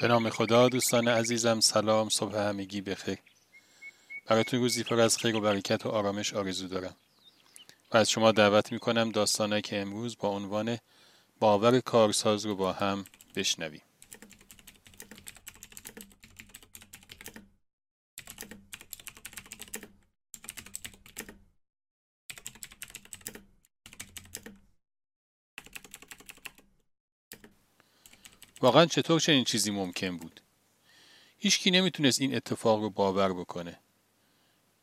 به نام خدا دوستان عزیزم سلام صبح همگی بخیر براتون روزی پر از خیر و برکت و آرامش آرزو دارم. و از شما دعوت می‌کنم داستانه که امروز با عنوان باور کارساز رو با هم بشنویم. واقعا چطور چنین چیزی ممکن بود؟ هیچکی نمی‌تونست این اتفاق رو باور بکنه.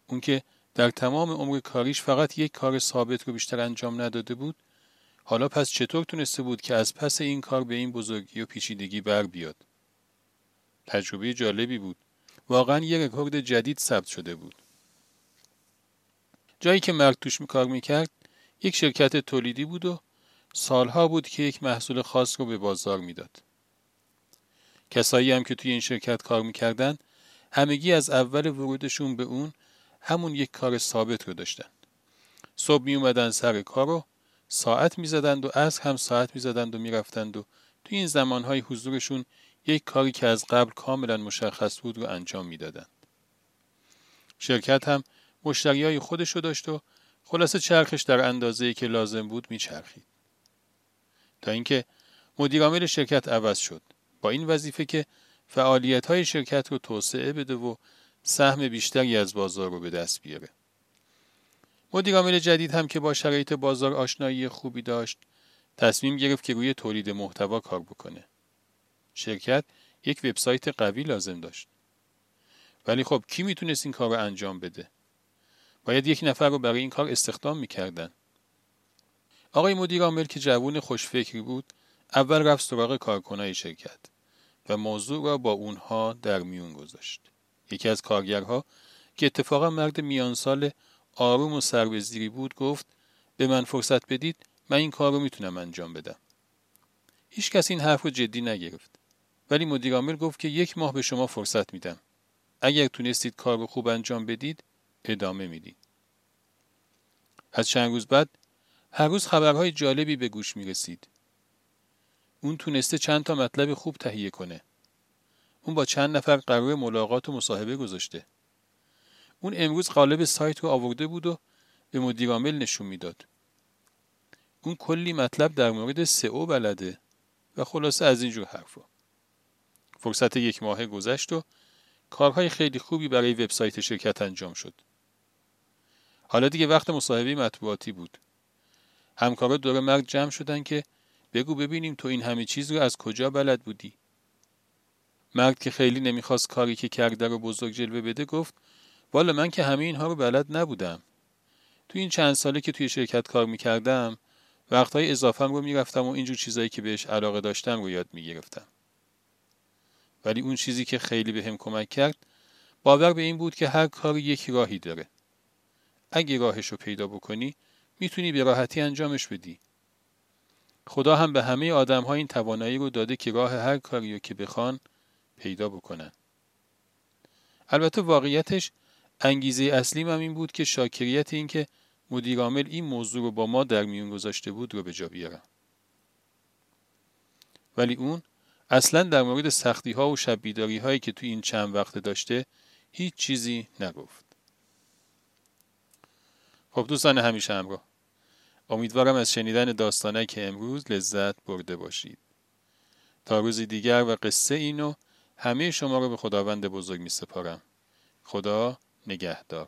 اون که در تمام عمر کاریش فقط یک کار ثابت رو بیشتر انجام نداده بود حالا پس چطور تونسته بود که از پس این کار به این بزرگی و پیچیدگی بر بیاد؟ تجربه جالبی بود. واقعا یک رکورد جدید ثبت شده بود. جایی که مرد توش کار می‌کرد یک شرکت تولیدی بود و سالها بود که یک محصول خاص رو به بازار می‌داد کسایی هم که توی این شرکت کار می‌کردن همگی از اول ورودشون به اون همون یک کار ثابت رو داشتن. صبح می اومدن سر کار رو ساعت می زدند و از هم ساعت می زدند و می رفتند و توی این زمانهای حضورشون یک کاری که از قبل کاملا مشخص بود رو انجام می‌دادند. شرکت هم مشتری های خودش رو داشت و خلاصه چرخش در اندازه‌ای که لازم بود میچرخید. تا اینکه مدیرعامل شرکت عوض شد. با این وظیفه که فعالیت های شرکت رو توسعه بده و سهم بیشتری از بازار رو به دست بیاره. مدیرعامل جدید هم که با شرایط بازار آشنایی خوبی داشت تصمیم گرفت که روی تولید محتوا کار بکنه. شرکت یک وبسایت قوی لازم داشت. ولی خب کی می‌تونست این کار رو انجام بده؟ باید یک نفر رو برای این کار استخدام می‌کردن. آقای مدیر که جوون خوشفکری بود اول رفت سراغ کارکنای شرکت. و موضوع را با اونها در میون گذاشت. یکی از کارگرها که اتفاقا مرد میان سال آروم و سربزیری بود گفت به من فرصت بدید من این کار رو می‌تونم انجام بدم. هیچ کس این حرف رو جدی نگرفت. ولی مدیر گفت که یک ماه به شما فرصت میدم. اگر تونستید کار رو خوب انجام بدید ادامه می‌دید. از چند روز بعد هر روز خبرهای جالبی به گوش می رسید. اون تونسته چند تا مطلب خوب تهیه کنه. اون با چند نفر قرار ملاقات و مصاحبه گذاشته. اون امروز قالب سایت رو آورده بود و به مدیرعامل نشون می‌داد. اون کلی مطلب در مورد سئو بلده و خلاصه از اینجور حرفا. فرصت یک ماه گذشت و کارهای خیلی خوبی برای وبسایت شرکت انجام شد. حالا دیگه وقت مصاحبه مطبوعاتی بود. همکارا دور مرد جمع شدن که بگو ببینیم تو این همه چیز رو از کجا بلد بودی؟ مرد که خیلی نمی‌خواست کاری که کرده رو بزرگ جلوه بده گفت والا من که همه اینها رو بلد نبودم. تو این چند ساله که توی شرکت کار می‌کردم وقتهای اضافم رو می‌رفتم و اینجور چیزایی که بهش علاقه داشتم رو یاد می‌گرفتم. ولی اون چیزی که خیلی به هم کمک کرد باور به این بود که هر کاری یک راهی داره. اگه راهش رو پیدا بکنی می‌تونی به راحتی انجامش بدی. خدا هم به همه آدم ها این توانایی رو داده که راه هر کاری رو که بخوان پیدا بکنن. البته واقعیتش انگیزه اصلی هم این بود که شاکریت این که مدیرعامل این موضوع رو با ما در میون گذاشته بود رو به جا بیارم. ولی اون اصلا در مورد سختی ها و شبیداری هایی که توی این چند وقت داشته هیچ چیزی نگفت. خب دوستان همیشه همراه. امیدوارم از شنیدن داستانه که امروز لذت برده باشید. تا روزی دیگر و قصه اینو همه شما رو به خداوند بزرگ می سپارم. خدا نگهدار.